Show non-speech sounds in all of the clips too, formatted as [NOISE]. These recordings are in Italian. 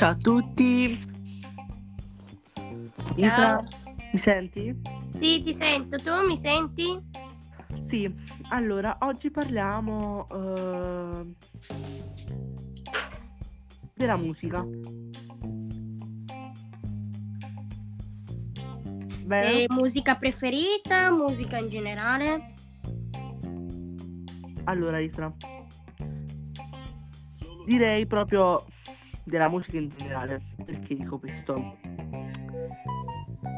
Ciao a tutti. Isra, mi senti? Sì, ti sento. Tu mi senti? Sì, allora oggi parliamo eh, della musica. Bene? E musica preferita, musica in generale? Allora, Isra, direi proprio della musica in generale. Perché dico questo?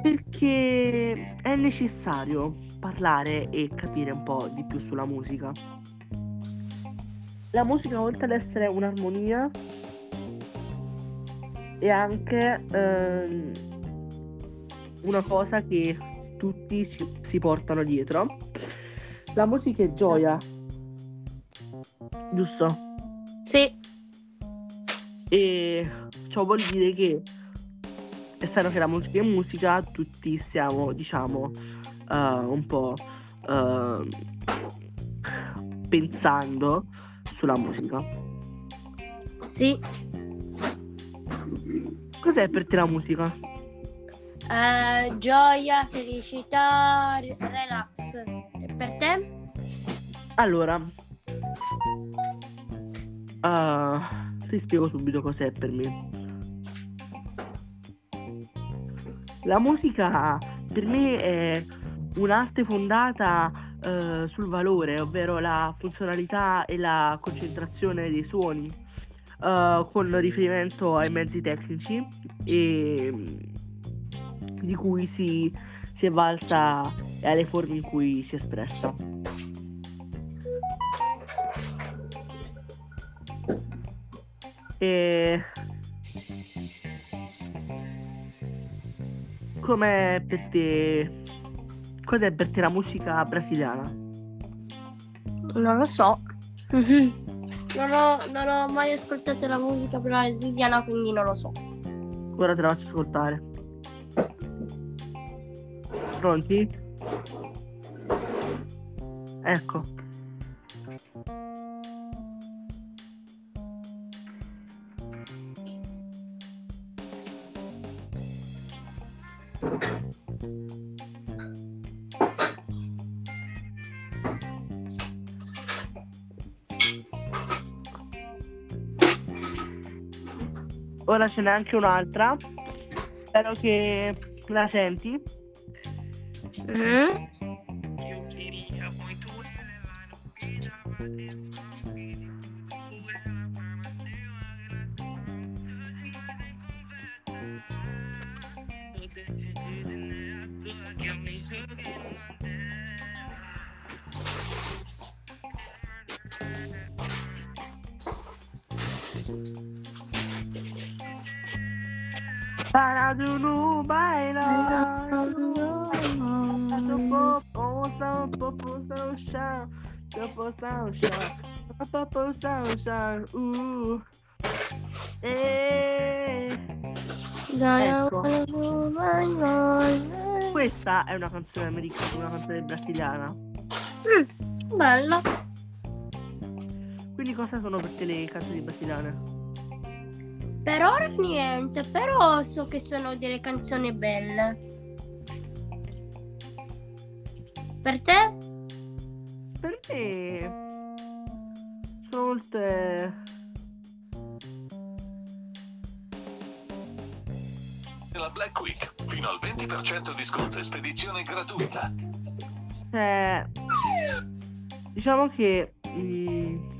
Perché è necessario parlare e capire un po' di più sulla musica. La musica, oltre ad essere un'armonia, è anche ehm, una cosa che tutti ci- si portano dietro. La musica è gioia, giusto? Sì. E ciò vuol dire che, essendo che la musica è musica, tutti stiamo, diciamo, eh, un po' eh, pensando sulla musica. Sì. Cos'è per te la musica? Eh, gioia, felicità, re- relax. E per te? Allora, eh, ti spiego subito cos'è per me. La musica per me è un'arte fondata eh, sul valore, ovvero la funzionalità e la concentrazione dei suoni, eh, con riferimento ai mezzi tecnici e di cui si, si è valsa e alle forme in cui si è espressa. E com'è per te? Cos'è per te la musica brasiliana? Non lo so. Mhm. [LAUGHS] Non ho, non ho mai ascoltato la musica brasiliana, quindi non lo so. Ora te la faccio ascoltare. Pronti? Ecco. Ora ce n'è anche un'altra. Spero che la senti. Mhm. Chão. Chão. Chão. Uh. E... Ecco. Questa è una canzone americana, una canzone brasiliana. Mm, bella. Quindi cosa sono per te le canzoni brasiliane? Per ora niente, però so che sono delle canzoni belle. Per te? Per me sono molte La Black Week, fino al 20% di sconto e spedizione gratuita. Cioè, diciamo che mm,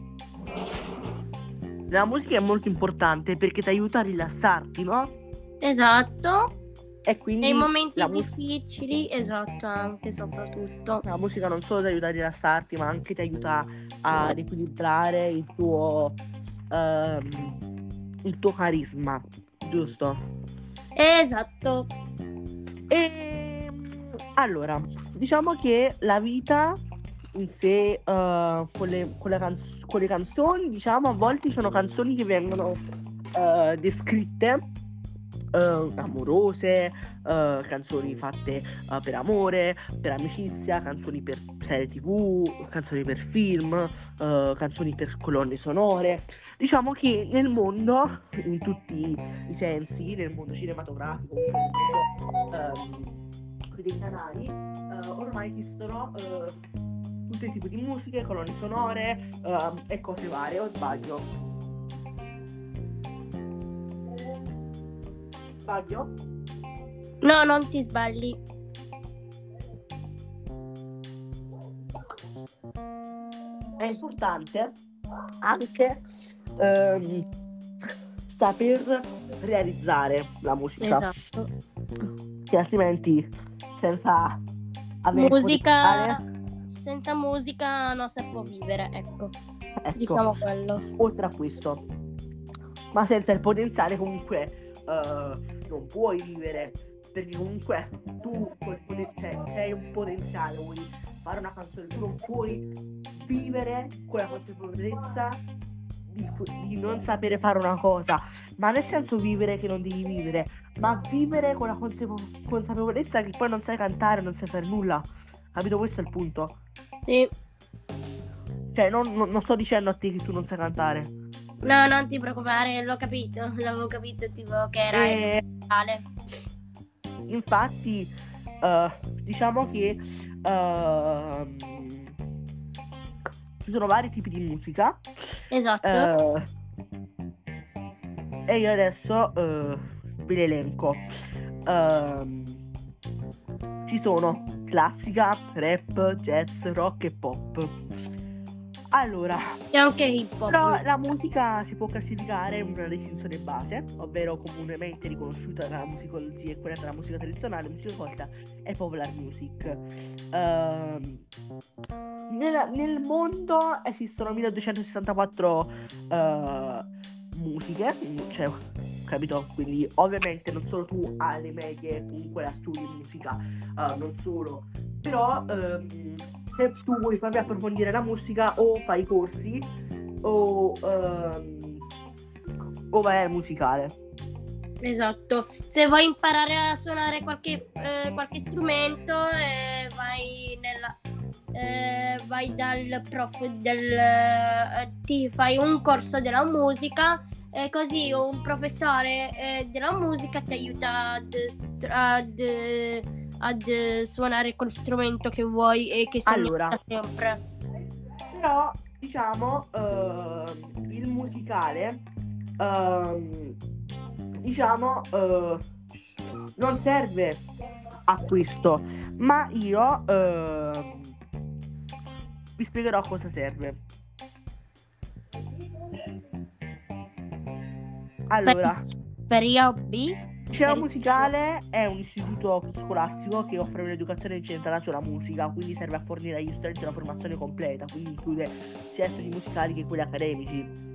la musica è molto importante perché ti aiuta a rilassarti, no? Esatto. E quindi Nei momenti difficili, esatto, anche soprattutto. la musica non solo ti aiuta a rilassarti, ma anche ti aiuta ad equilibrare il tuo, ehm, il tuo carisma, giusto? Esatto. E allora, diciamo che la vita in sé, eh, con, le, con canz- con le canzoni, diciamo, a volte sono canzoni che vengono eh, descritte eh, amorose, eh, canzoni fatte eh, per amore, per amicizia, canzoni per serie tv, canzoni per film, canzoni per colonne sonore. Diciamo che nel mondo, in tutti i sensi, nel mondo cinematografico, nel mondo ehm, dei canali, ormai esistono eh, tutti i tipi di musiche, colonne sonore ehm, e cose varie, o sbaglio? Sbaglio? No, non ti sbagli. È importante anche ehm, saper realizzare la musica, Esatto. che altrimenti senza avere Musica senza musica non si può vivere, ecco. ecco, Diciamo quello. oltre a questo, ma senza il potenziale comunque eh, non puoi vivere, perché comunque tu cioè, se hai un potenziale, vuoi fare una canzone, tu non puoi vivere con la consapevolezza di, di non sapere fare una cosa, ma nel senso vivere che non devi vivere, ma vivere con la consapevo- consapevolezza che poi non sai cantare, non sai fare nulla. Capito? Questo è il punto. Sì. Cioè, non, non- non sto dicendo a te che tu non sai cantare. No, non ti preoccupare, l'ho capito. [LAUGHS] L'avevo capito, tipo che era E reale. infatti, eh, diciamo che ehm, ci sono vari tipi di musica. Esatto. eh, e io adesso eh, ve li elenco. Ehm, ci sono classica, rap, jazz, rock e pop. Allora, E anche hip hop. però la musica si può classificare in una distinzione base, ovvero comunemente riconosciuta dalla musicologia e quella della musica tradizionale, musica colta e popular music. Ehm, nella- nel mondo esistono 1264 eh, musiche, cioè, capito? Quindi ovviamente non solo tu alle medie comunque la studi musica, eh, non solo, però ehm, se tu vuoi proprio approfondire la musica o fai corsi o, ehm, o vai al musicale. Esatto. Se vuoi imparare a suonare qualche, eh, qualche strumento, eh, vai nella. eh, vai dal prof del. eh, ti fai un corso della musica e così un professore eh, della musica ti aiuta ad, ad, ad suonare quel strumento che vuoi e che sogni Allora. sempre. Però diciamo ehm, il musicale ehm, diciamo eh, non serve a questo, ma io ehm, vi spiegherò cosa serve. Allora, Per gli hobby, liceo musicale è un istituto scolastico che offre un'educazione incentrata sulla musica, quindi serve a fornire agli studenti una formazione completa, quindi include sia studi musicali che quelli accademici.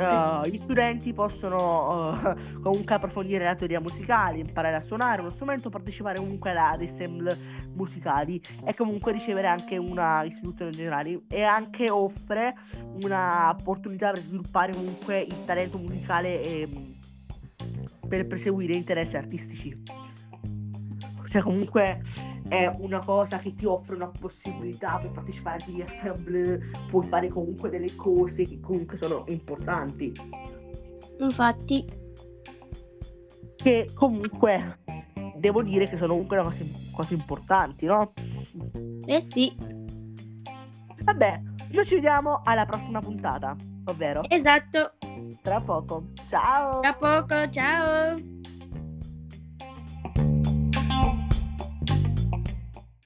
Uh, gli studenti possono uh, comunque approfondire la teoria musicale, imparare a suonare uno strumento, partecipare comunque ad ensemble musicali e comunque ricevere anche una istruzione generale e anche offre un'opportunità per sviluppare comunque il talento musicale e per perseguire interessi artistici. Cioè comunque è una cosa che ti offre una possibilità per partecipare agli ensemble, puoi fare comunque delle cose che comunque sono importanti. infatti, Che comunque devo dire che sono comunque una cosa, cose importanti, no? eh sì, Vabbè, noi ci vediamo alla prossima puntata, ovvero esatto. tra poco. Ciao! Tra poco, ciao.